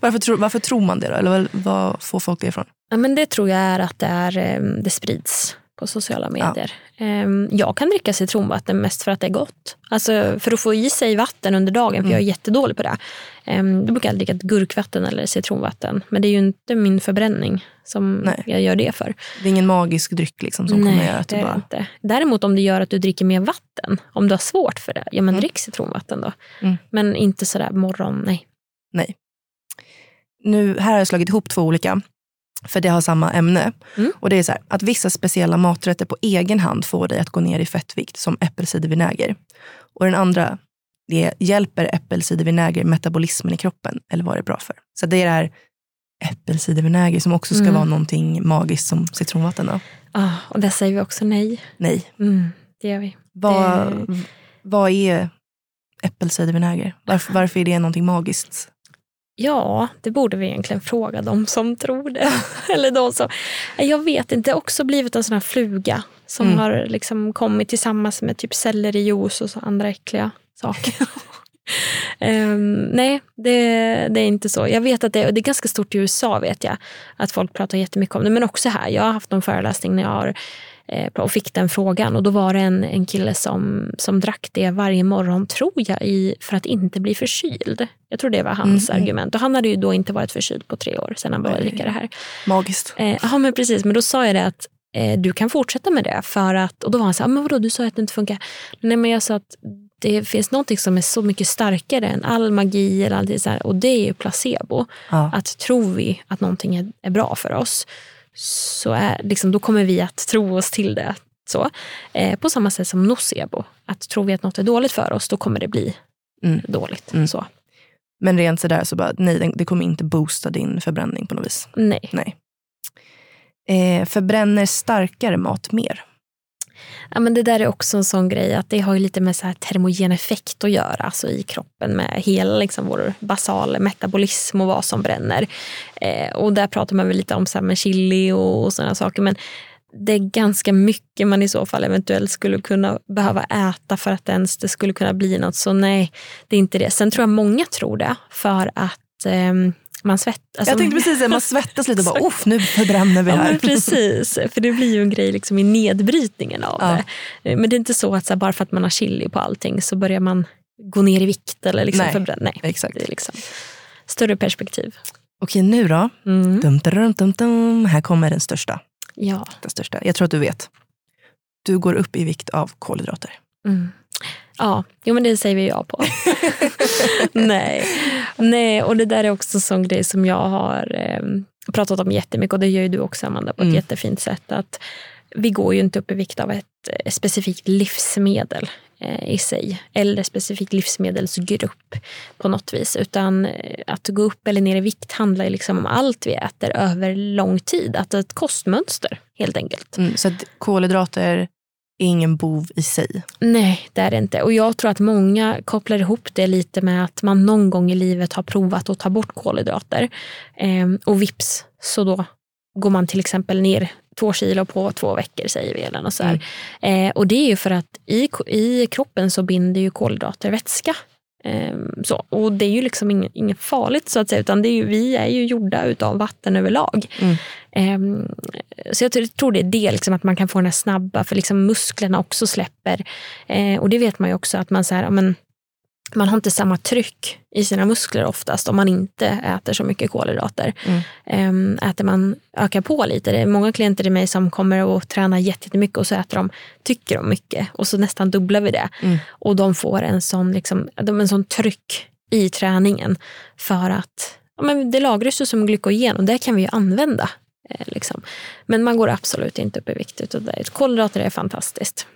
Varför, tror- varför tror man det då? Eller vad, får folk det ifrån?
Ja, men det tror jag är att det, är, eh, det sprids på sociala medier. Eh, Jag kan dricka citronvatten mest för att det är gott. Alltså för att få i sig vatten under dagen, för jag är jättedålig på det. Då brukar jag dricka gurkvatten eller citronvatten. Men det är ju inte min förbränning som
Nej.
jag gör det för.
Det är ingen magisk dryck liksom, som kommer göra att du bara...
inte. Däremot om det gör att du dricker mer vatten, om du har svårt för det, ja men drick citronvatten då.
Mm.
Men inte sådär morgon, nej.
Nej. Nu, här har jag slagit ihop två olika. För det har samma ämne.
Mm.
Och det är så här, att vissa speciella maträtter på egen hand får dig att gå ner i fettvikt, som äppelcidervinäger. Och den andra, det är, hjälper äppelcidervinäger metabolismen i kroppen? Eller vad är det bra för? Så det är det här äppelcidervinäger som också ska
Mm.
vara någonting magiskt som citronvatten. Då.
Ah, och där säger vi också nej.
Nej.
Mm, det gör vi.
Vad,
Det-
vad är äppelcidervinäger? Varför, varför är det någonting magiskt?
Ja, det borde vi egentligen fråga de som tror det. Eller de som, jag vet inte, det har också blivit en sån här fluga som
Mm.
har liksom kommit tillsammans med typ sellerijuice och så andra äckliga saker. Ehm, nej, det, det är inte så. Jag vet att det, det är ganska stort i USA vet jag, att folk pratar jättemycket om det. Men också här, jag har haft någon föreläsning när jag har, och fick den frågan och då var det en, en kille som, som drack det varje morgon, tror jag, i, för att inte bli förkyld. Jag tror det var hans
Mm, mm.
argument. Och han hade ju då inte varit förkyld på tre år sedan han började dricka det här.
Magiskt.
Eh, ja, men precis. Men då sa jag det att eh, du kan fortsätta med det. För att, och då var han så här, men vadå, du sa att det inte funkar. Nej, men jag sa att det finns något som är så mycket starkare än all magi eller allt så här, och det är placebo.
Ja.
Att tror vi att någonting är, är bra för oss, så är, liksom, då kommer vi att tro oss till det. Så. Eh, på samma sätt som nocebo. Att tror vi att något är dåligt för oss, då kommer det bli
Mm.
dåligt.
Mm.
Så.
Men rent sådär så bara, nej, det- kommer inte boosta din förbränning på något vis.
Nej.
Nej. Eh, förbränner starkare mat mer?
Ja, men det där är också en sån grej att det har ju lite med så här termogen effekt att göra alltså i kroppen med hela liksom vår basala metabolism och vad som bränner. Eh, och där pratar man väl lite om så här med chili och, och sådana saker. Men det är ganska mycket man i så fall eventuellt skulle kunna behöva äta för att ens det skulle kunna bli något. Så nej, det är inte det. Sen tror jag många tror det för att eh, man svettas. Alltså,
jag tänkte precis säga, man svettas lite och bara, Uff, nu förbränner vi
Ja,
här.
men precis, för det blir ju en grej liksom i nedbrytningen av
Ja.
det. Men det är inte så att så här, bara för att man har chili på allting så börjar man gå ner i vikt eller liksom
Nej.
förbränna. Nej,
Exakt.
det är liksom större perspektiv.
Okej, nu då?
Mm.
Dum, dum, dum, dum. Här kommer den största.
Ja.
Den största. Jag tror att du vet. Du går upp i vikt av kolhydrater.
Mm. Ja, jo, men det säger vi ja på. Nej. Nej, och det där är också en sån grej som jag har eh, pratat om jättemycket och det gör ju du också Amanda på ett
Mm.
jättefint sätt. Att vi går ju inte upp i vikt av ett eh, specifikt livsmedel eh, i sig eller specifikt livsmedelsgrupp på något vis. Utan eh, att gå upp eller ner i vikt handlar ju liksom om allt vi äter över lång tid. Att ett kostmönster helt enkelt.
Mm, så att kolhydrater är ingen bov i sig.
Nej, det är det inte. Och jag tror att många kopplar ihop det lite med att man någon gång i livet har provat att ta bort kolhydrater. Ehm, och vips, så då går man till exempel ner två kilo på två veckor säger vi. Eller något så här. Eh, och det är ju för att i, i kroppen så binder ju kolhydrater vätska. Ehm, så. Och det är ju liksom inget, inget farligt så att säga, utan det är ju, vi är ju gjorda utav vatten överlag.
Mm.
Ehm, så jag tror- det är det, liksom, att man kan få den här snabba, för liksom musklerna också släpper. Eh, och det vet man ju också att man, så här, ja, men, man har inte samma tryck i sina muskler oftast om man inte äter så mycket kolhydrater.
Mm.
Ehm, äter man, ökar på lite. Det är många klienter till mig som kommer och tränar jättemycket och så äter de, tycker de mycket och så nästan dubblar vi det.
Mm.
Och de får en sån, liksom, en sån tryck i träningen för att ja, men det lagras ju som glykogen och det kan vi ju använda. Eh, liksom. Men man går absolut inte upp i vikt. Utan. Kolhydrater är fantastiskt.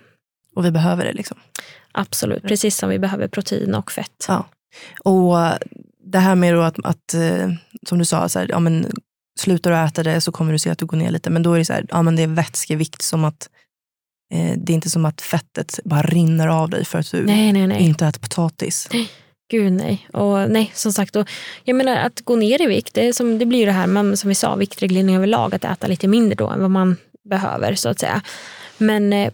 Och vi behöver det. liksom.
Absolut, precis som vi behöver protein och fett.
Ja. Och det här med att, att eh, som du sa, så här, ja, men, slutar du äta det så kommer du se att du går ner lite. Men då är det så här, ja, men det är vätskevikt som att eh, det är inte som att fettet bara rinner av dig för att du
Nej, nej, nej.
inte äter potatis.
Gud nej. Och nej, som sagt, och jag menar att gå ner i vikt, det, som, det blir ju det här man, som vi sa, viktreglering överlag, att äta lite mindre då än vad man behöver så att säga. Men eh,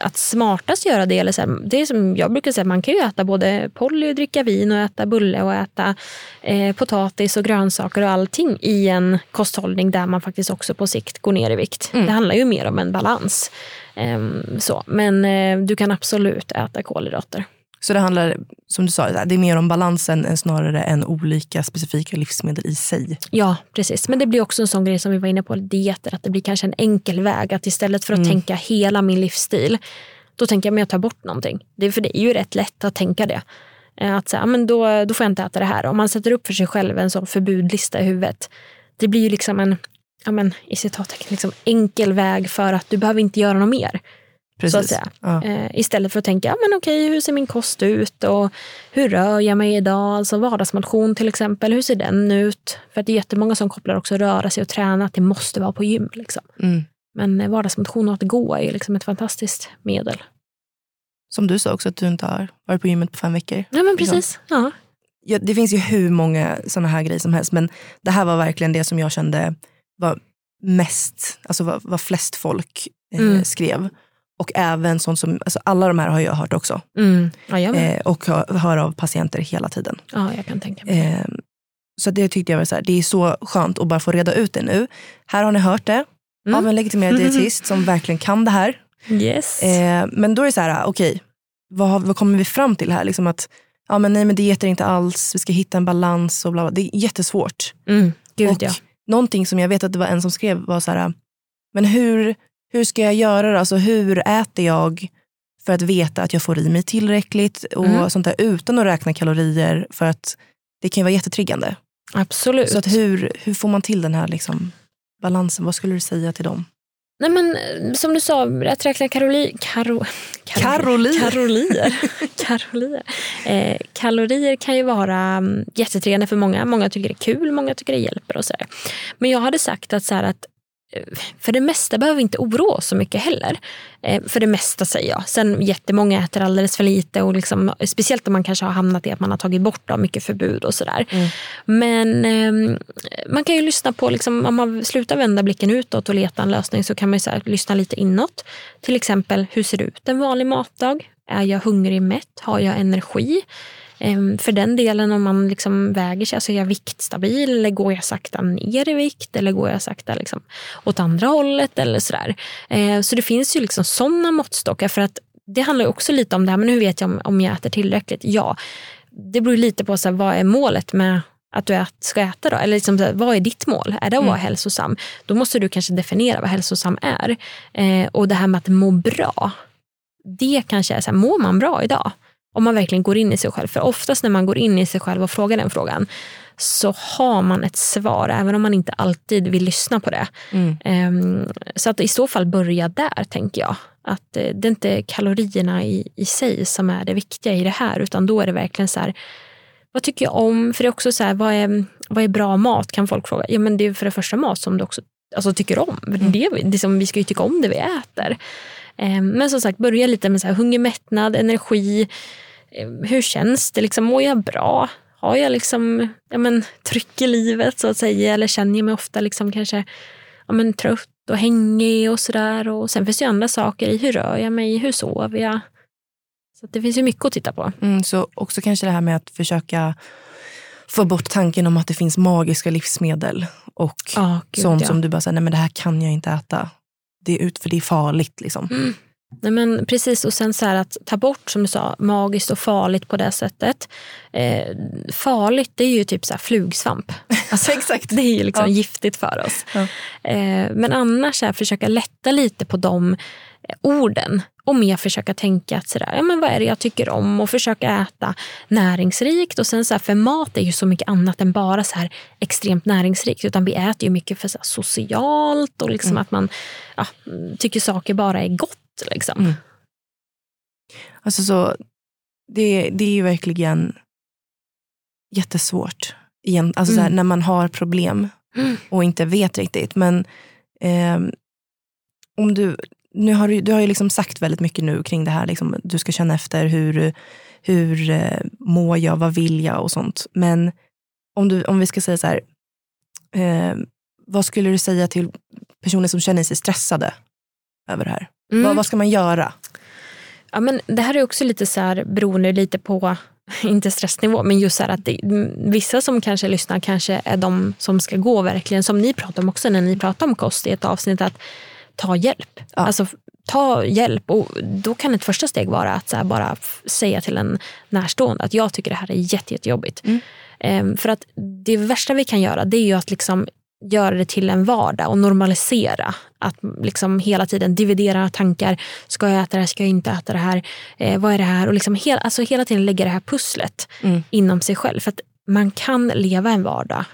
att smartast göra det, eller så här, det är som jag brukar säga, man kan ju äta både Polly och dricka vin och äta bulle och äta eh, potatis och grönsaker och allting i en kosthållning där man faktiskt också på sikt går ner i vikt.
Mm.
Det handlar ju mer om en balans. Ehm, så. Men eh, du kan absolut äta kolhydrater.
Så det handlar, som du sa, det är mer om balansen än snarare än olika specifika livsmedel i sig.
Ja, precis. Men det blir också en sån grej som vi var inne på, dieter, att det blir kanske en enkel väg. Att istället för att
Mm.
tänka hela min livsstil, då tänker jag att jag tar bort någonting. Det för det är ju rätt lätt att tänka det. Eh, Att säga, men då, då får jag inte äta det här. Om man sätter upp för sig själv en sån förbudlista i huvudet, det blir ju liksom en, ja men, i citattecken, liksom enkel väg för att du behöver inte göra något mer. Så att säga.
Ja.
Eh, istället för att tänka, ja, men okej, hur ser min kost ut och hur rör jag mig idag? Alltså vardagsmotion till exempel, hur ser den ut? För att det är jättemånga som kopplar också röra sig och träna, att det måste vara på gym. Liksom.
Mm.
Men eh, vardagsmotion och att gå är liksom ett fantastiskt medel.
Som du sa också, att du inte har varit på gymmet på fem veckor.
Ja men precis. Ja.
Ja, det finns ju hur många sådana här grejer som helst, men det här var verkligen det som jag kände var mest, alltså vad, vad flest folk eh,
Mm.
skrev. Och även sånt som, alltså alla de här har jag hört också.
Mm. Ja, jag.
Eh, och hör, hör av patienter hela tiden.
ja, jag kan tänka mig.
Eh, så det tyckte jag var så här, det är så skönt att bara få reda ut det nu. Här har ni hört det
Mm.
av en legitimerad dietist som verkligen kan det här.
Yes.
Eh, men då är det så här, okej, vad, har- vad kommer vi fram till här? Liksom att, ja men nej men diet är inte alls, vi ska hitta en balans och bla bla. Det är jättesvårt.
Mm. Gud
och
ja.
någonting som jag vet att det var en som skrev var så här, men hur, hur ska jag göra då? Alltså hur äter jag för att veta att jag får i mig tillräckligt och
Mm.
sånt där utan att räkna kalorier för att det kan ju vara jättetriggande.
Absolut.
Så att hur, hur får man till den här liksom, balansen? Vad skulle du säga till dem?
Nej, men, som du sa, att räkna karoli, karo,
Karolier.
Karolier. Karolier. Eh, kalorier kan ju vara mm, jättetriggande för många. Många tycker det är kul, många tycker det hjälper. och så där. Men jag hade sagt att, så här, att för det mesta behöver vi inte oroa oss så mycket heller. Eh, för det mesta säger jag. Sen jättemånga äter alldeles för lite. Och liksom, speciellt om man kanske har hamnat i att man har tagit bort då, mycket förbud och sådär.
Mm.
Men eh, man kan ju lyssna på, liksom, om man slutar vända blicken utåt och leta en lösning så kan man ju här, lyssna lite inåt. Till exempel, hur ser det ut en vanlig matdag? Är jag hungrig mätt? Har jag energi? Ehm, För den delen om man liksom väger sig, alltså är jag viktstabil eller går jag sakta ner i vikt eller går jag sakta liksom åt andra hållet eller sådär. Eh, Så det finns ju liksom sådana måttstockar för att det handlar också lite om det här, men hur vet jag om, om jag äter tillräckligt? Ja, det beror lite på så här, vad är målet med att du ska äta då? Eller liksom, vad är ditt mål? Är det att vara mm. hälsosam? Då måste du kanske definiera vad hälsosam är. Eh, och det här med att må bra. Det kanske är så här, mår man bra idag? Om man verkligen går in i sig själv. För oftast när man går in i sig själv och frågar den frågan så har man ett svar, även om man inte alltid vill lyssna på det. Mm. Um, så att i så fall börja där, tänker jag. Att uh, det är inte kalorierna i, i sig som är det viktiga i det här, utan då är det verkligen så här, vad tycker jag om? För det är också så här, vad är, vad är bra mat? Kan folk fråga. Ja, men det är för det första mat som du också alltså, tycker om. Mm. Det, det som, vi ska ju tycka om det vi äter. Um, men som sagt, börja lite med så här, hunger, mättnad, energi. Um, hur känns det? Liksom, mår jag bra? har jag liksom, ja, men, tryck i livet så att säga eller känner jag mig ofta liksom kanske ja, men, trött och hängig och sådär. Och sen finns det ju andra saker i hur rör jag mig, hur sover jag? Så det finns ju mycket att titta på.
Mm, så också kanske det här med att försöka få bort tanken om att det finns magiska livsmedel och oh, Gud, sånt ja. som du bara säger, nej men det här kan jag inte äta. Det är ut för det är farligt. Liksom. Mm.
Nej, men precis, och sen så att ta bort som du sa, magiskt och farligt på det sättet. Eh, farligt det är ju typ så flugsvamp. Alltså, Exakt. Det är ju liksom ja. giftigt för oss. Ja. Eh, men annars här, försöka lätta lite på de eh, orden och mer försöka tänka att sådär, ja, men vad är det jag tycker om och försöka äta näringsrikt. Och sen så här, för mat är ju så mycket annat än bara så här extremt näringsrikt. Utan vi äter ju mycket för så socialt och liksom mm. att man ja, tycker saker bara är gott. Liksom. Mm.
Alltså så, det, det är ju verkligen jättesvårt. Igen. Alltså mm. här, när man har problem mm. och inte vet riktigt. Men eh, om du, nu har du, du har ju liksom sagt väldigt mycket nu kring det här. Liksom, du ska känna efter hur, hur eh, mår jag, vad vill jag och sånt. Men om, du, om vi ska säga så här, eh, vad skulle du säga till personer som känner sig stressade över det här? Mm. Vad, vad, ska man göra?
Ja, men det här är också lite så här, beroende lite på, inte stressnivå, men just så att det, vissa som kanske lyssnar kanske är de som ska gå verkligen, som ni pratar om också när ni pratar om kost i ett avsnitt, att ta hjälp. Ja. Alltså, ta hjälp och då kan ett första steg vara att så bara säga till en närstående att jag tycker det här är jätte, jättejobbigt. Mm. Um, för att det värsta vi kan göra det är ju att liksom göra det till en vardag och normalisera. Att liksom hela tiden dividera tankar. Ska jag äta det här? Ska jag inte äta det här? Eh, vad är det här? Och liksom hela, alltså hela tiden lägga det här pusslet mm. inom sig själv. För att man kan leva en vardag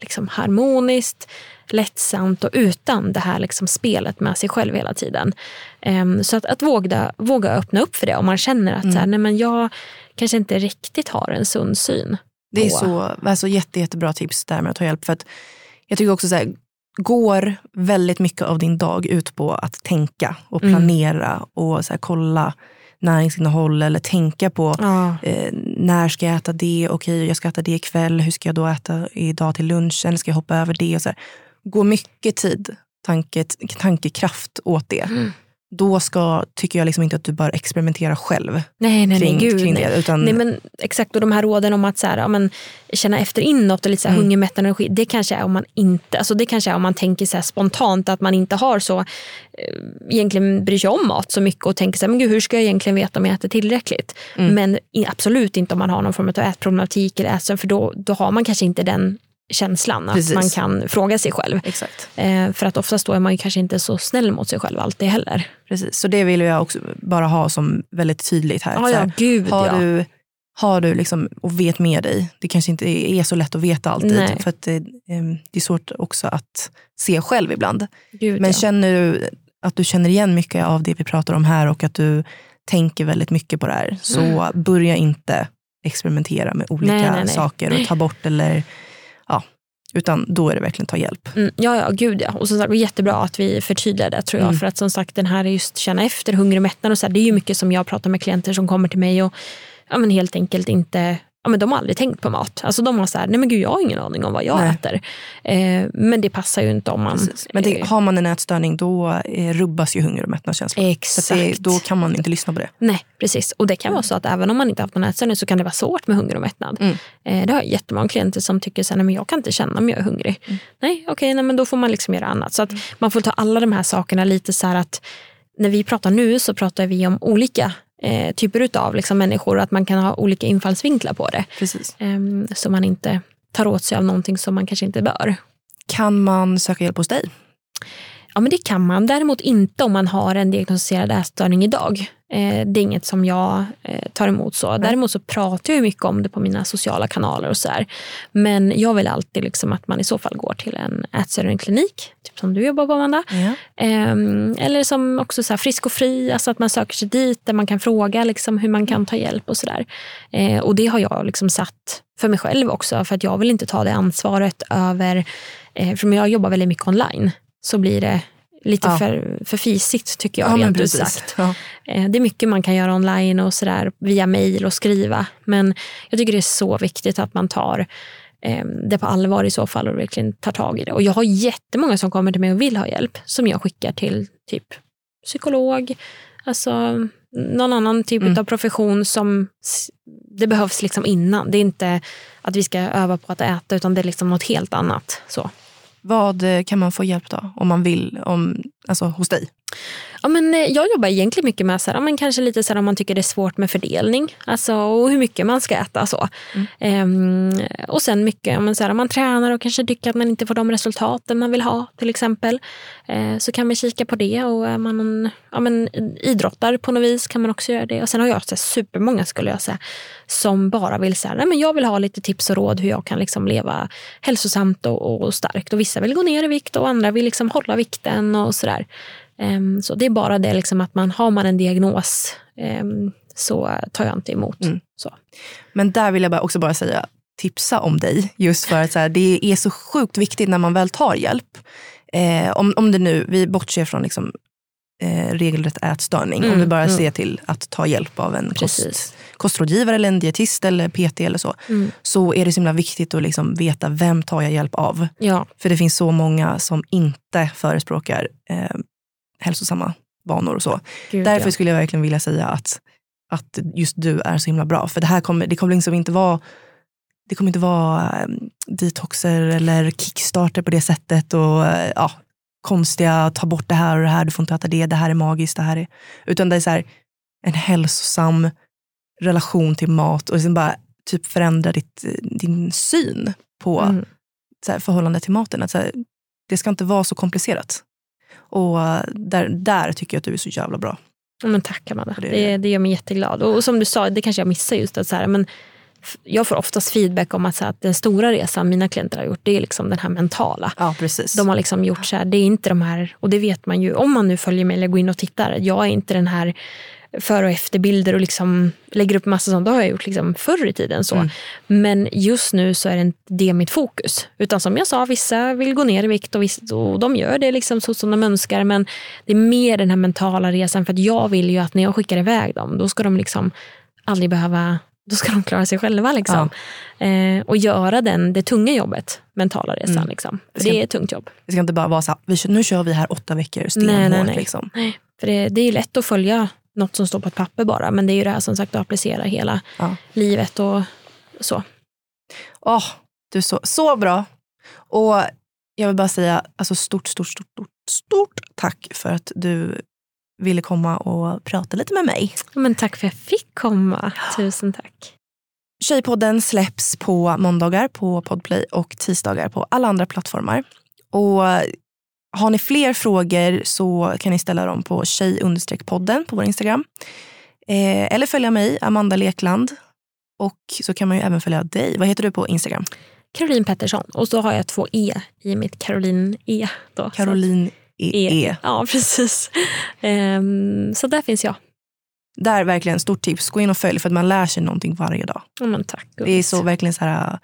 liksom harmoniskt, lättsamt och utan det här liksom spelet med sig själv hela tiden. Um, så att, att våga, våga öppna upp för det om man känner att mm. så här, nej, men jag kanske inte riktigt har en sund syn.
Det är så, alltså, jätte, jättebra tips där med att ta hjälp. För att jag tycker också så här, går väldigt mycket av din dag ut på att tänka och mm. planera mm. och så här, kolla näringsinnehåll eller tänka på ja. eh, när ska jag äta det, okej okay, jag ska äta det ikväll, hur ska jag då äta idag till lunchen, ska jag hoppa över det? Och så här. Gå mycket tid, tanke, tankekraft åt det. Mm då ska, tycker jag liksom inte att du bör experimentera själv
nej, nej,
kring,
nej, gud,
kring det. Utan...
Nej, men exakt, och de här råden om att så här, ja, men, känna efter inåt och lite så här, mm. hunger, mättnad energi. Det kanske är om man inte, alltså det kanske är om man tänker så spontant att man inte har så, eh, egentligen bryr sig om mat så mycket och tänker så här, men gud, hur ska jag egentligen veta om jag äter tillräckligt? Mm. Men absolut inte om man har någon form av ätproblematik eller ätstörning för då, då har man kanske inte den känslan. Precis. Att man kan fråga sig själv.
Exakt.
Eh, för att oftast då är man kanske inte så snäll mot sig själv alltid heller.
Precis, så det vill jag också bara ha som väldigt tydligt här.
Ah, ja, gud,
har,
ja.
du, har du liksom, och vet med dig, det kanske inte är så lätt att veta alltid. Nej. För att det, ehm, det, är svårt också att se själv ibland.
Gud,
Men
ja.
känner du att du känner igen mycket av det vi pratar om här och att du tänker väldigt mycket på det här, så mm. börja inte experimentera med olika nej, nej, saker och ta bort eller utan då är det verkligen ta hjälp.
Mm, ja, ja, gud ja. Och som sagt, det var jättebra att vi förtydligade det tror jag. Mm. För att som sagt, den här just känna efter, hunger och mättnad och så här, det är ju mycket som jag pratar med klienter som kommer till mig och ja, men helt enkelt inte ja, men de har aldrig tänkt på mat. Alltså de har så här, nej men gud jag har ingen aning om vad jag nej. äter. Eh, men det passar ju inte om man... Precis.
Men det, har man en ätstörning då eh, rubbas ju hunger och mättnadskänslan.
Exakt. Så
det, då kan man inte lyssna på det.
Nej precis. Och det kan vara så att även om man inte haft någon ätstörning så kan det vara svårt med hunger och mättnad. Mm. Eh, det har jag jättemånga klienter som tycker så här, nej men jag kan inte känna om jag är hungrig. Mm. Nej okej, okay, men då får man liksom göra annat. Så att mm. man får ta alla de här sakerna lite så här att när vi pratar nu så pratar vi om olika eh, typer av liksom människor att man kan ha olika infallsvinklar på det.
Precis.
Eh, så man inte tar åt sig av någonting som man kanske inte bör.
Kan man söka hjälp hos dig?
Ja, men det kan man. Däremot inte om man har en diagnostiserad ätstörning idag. Eh, det är inget som jag eh, tar emot så. Däremot så pratar jag mycket om det på mina sociala kanaler och så här. Men jag vill alltid liksom att man i så fall går till en ätstörningsklinik, typ som du jobbar på Amanda.
Ja.
Eh, eller som också så Frisk och fri, alltså att man söker sig dit där man kan fråga liksom hur man kan ta hjälp och sådär. Eh, och det har jag liksom satt för mig själv också, för att jag vill inte ta det ansvaret över, eh, för jag jobbar väldigt mycket online så blir det lite
Ja.
för, för fisigt tycker jag
Ja,
rent ut sagt.
Ja.
Eh, Det är mycket man kan göra online och sådär via mail och skriva. Men jag tycker det är så viktigt att man tar eh, det på allvar i så fall och verkligen tar tag i det. Och jag har jättemånga som kommer till mig och vill ha hjälp som jag skickar till typ psykolog, alltså någon annan typ
Mm.
av profession som det behövs liksom innan. Det är inte att vi ska öva på att äta utan det är liksom något helt annat. Så.
Vad eh, kan man få hjälp då? Om man vill, om, alltså hos dig?
Ja, men eh, jag jobbar egentligen mycket med så här, ja, men kanske lite så här, om man tycker det är svårt med fördelning alltså, och hur mycket man ska äta. Så. Ehm, och sen mycket ja, men så här, om man tränar och kanske tycker att man inte får de resultaten man vill ha till exempel. Eh, så kan vi kika på det och är man ja, men, idrottar på något vis kan man också göra det. Och sen har jag så här, supermånga skulle jag säga som bara vill säga, nej men jag vill ha lite tips och råd hur jag kan liksom leva hälsosamt och, och starkt. Och vissa vill gå ner i vikt och andra vill liksom hålla vikten och sådär. Ehm, Så det är bara det liksom att man har man en diagnos ehm, så tar jag inte emot.
Mm.
Så.
Men där vill jag också bara säga, tipsa om dig. Just för att så här, det är så sjukt viktigt när man väl tar hjälp. Eh, om, om det nu, vi bortser från liksom, eh, regelrätt ätstörning.
Mm,
om vi bara
mm.
ser till att ta hjälp av en kost, kostrådgivare eller en dietist eller PT eller så.
Mm.
Så är det så himla viktigt att liksom veta vem tar jag hjälp av.
Ja,
För det finns så många som inte förespråkar eh, hälsosamma vanor och så.
gud,
Därför
ja.
skulle jag verkligen vilja säga att, att just du är så himla bra. För det här kommer, det kommer liksom inte vara det kommer inte vara um, detoxer eller kickstarter på det sättet. Och eh, ja, konstiga, ta bort det här och det här, du får inte äta det, det här är magiskt. Det här är, utan det är så här, en hälsosam relation till mat och liksom bara typ förändra ditt, din syn på
Mm.
så här, förhållande till maten. Att, så här, det ska inte vara så komplicerat. Och där, där tycker jag att du är så jävla bra.
Men tack Amanda,
Det-
det, det gör mig jätteglad. Och, och som du sa, det kanske jag missar just att så här, men jag får oftast feedback om att, så här, att den stora resan mina klienter har gjort, det är liksom den här mentala.
Ja, precis.
De har liksom gjort så här, det är inte de här, och det vet man ju om man nu följer mig eller går in och tittar. Jag är inte den här före och efterbilder och liksom lägger upp massa sånt. Det har jag gjort liksom förr i tiden. så.
Mm.
Men just nu så är det inte det mitt fokus. Utan som jag sa, vissa vill gå ner i vikt och, vissa, och de gör det liksom så som de önskar. Men det är mer den här mentala resan. För att jag vill ju att när jag skickar iväg dem, då ska de liksom aldrig behöva då ska de klara sig själva. Liksom. Eh, och göra den, det tunga jobbet, mentala resan.
Mm.
Liksom. För
Ska-
det är ett tungt jobb.
Det ska inte bara vara så här, nu kör vi här åtta veckor stenhårt.
Nej, nej, nej.
Liksom.
För det, det är lätt att följa något som står på ett papper bara. Men det är ju det här som sagt att applicera hela
Ja.
livet och så.
Åh, du är så, så bra. Och jag vill bara säga alltså stort, stort, stort, stort, stort tack för att du ville komma och prata lite med mig.
Men tack för att jag fick komma. Tusen tack.
Tjejpodden släpps på måndagar på Podplay och tisdagar på alla andra plattformar. Och har ni fler frågor så kan ni ställa dem på tjej-podden på vår Instagram. Eh, eller följa mig, Amanda Lekland. Och så kan man ju även följa dig. Vad heter du på Instagram?
Caroline Pettersson. Och så har jag två E i mitt Caroline E. Då.
Caroline E.
E.
e.
Ja, precis. Ehm, så där finns jag.
Där verkligen stort tips. Gå in och följ för att man lär sig någonting varje dag.
Ja, men tack.
Det är så verkligen så här,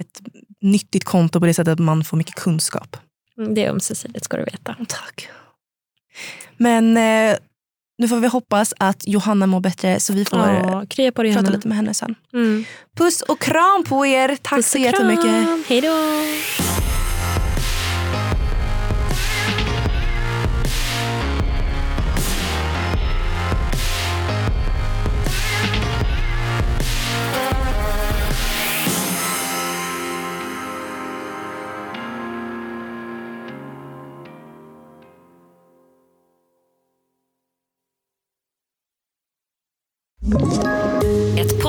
ett nyttigt konto på det sättet att man får mycket kunskap.
Mm, Det är ömsesidigt ska du veta.
Tack. Men eh, nu får vi hoppas att Johanna mår bättre så vi får
Ja, krya på dig
prata lite med henne sen.
Mm.
Puss och kram på er. Tack
Puss
så jättemycket.
Hej då.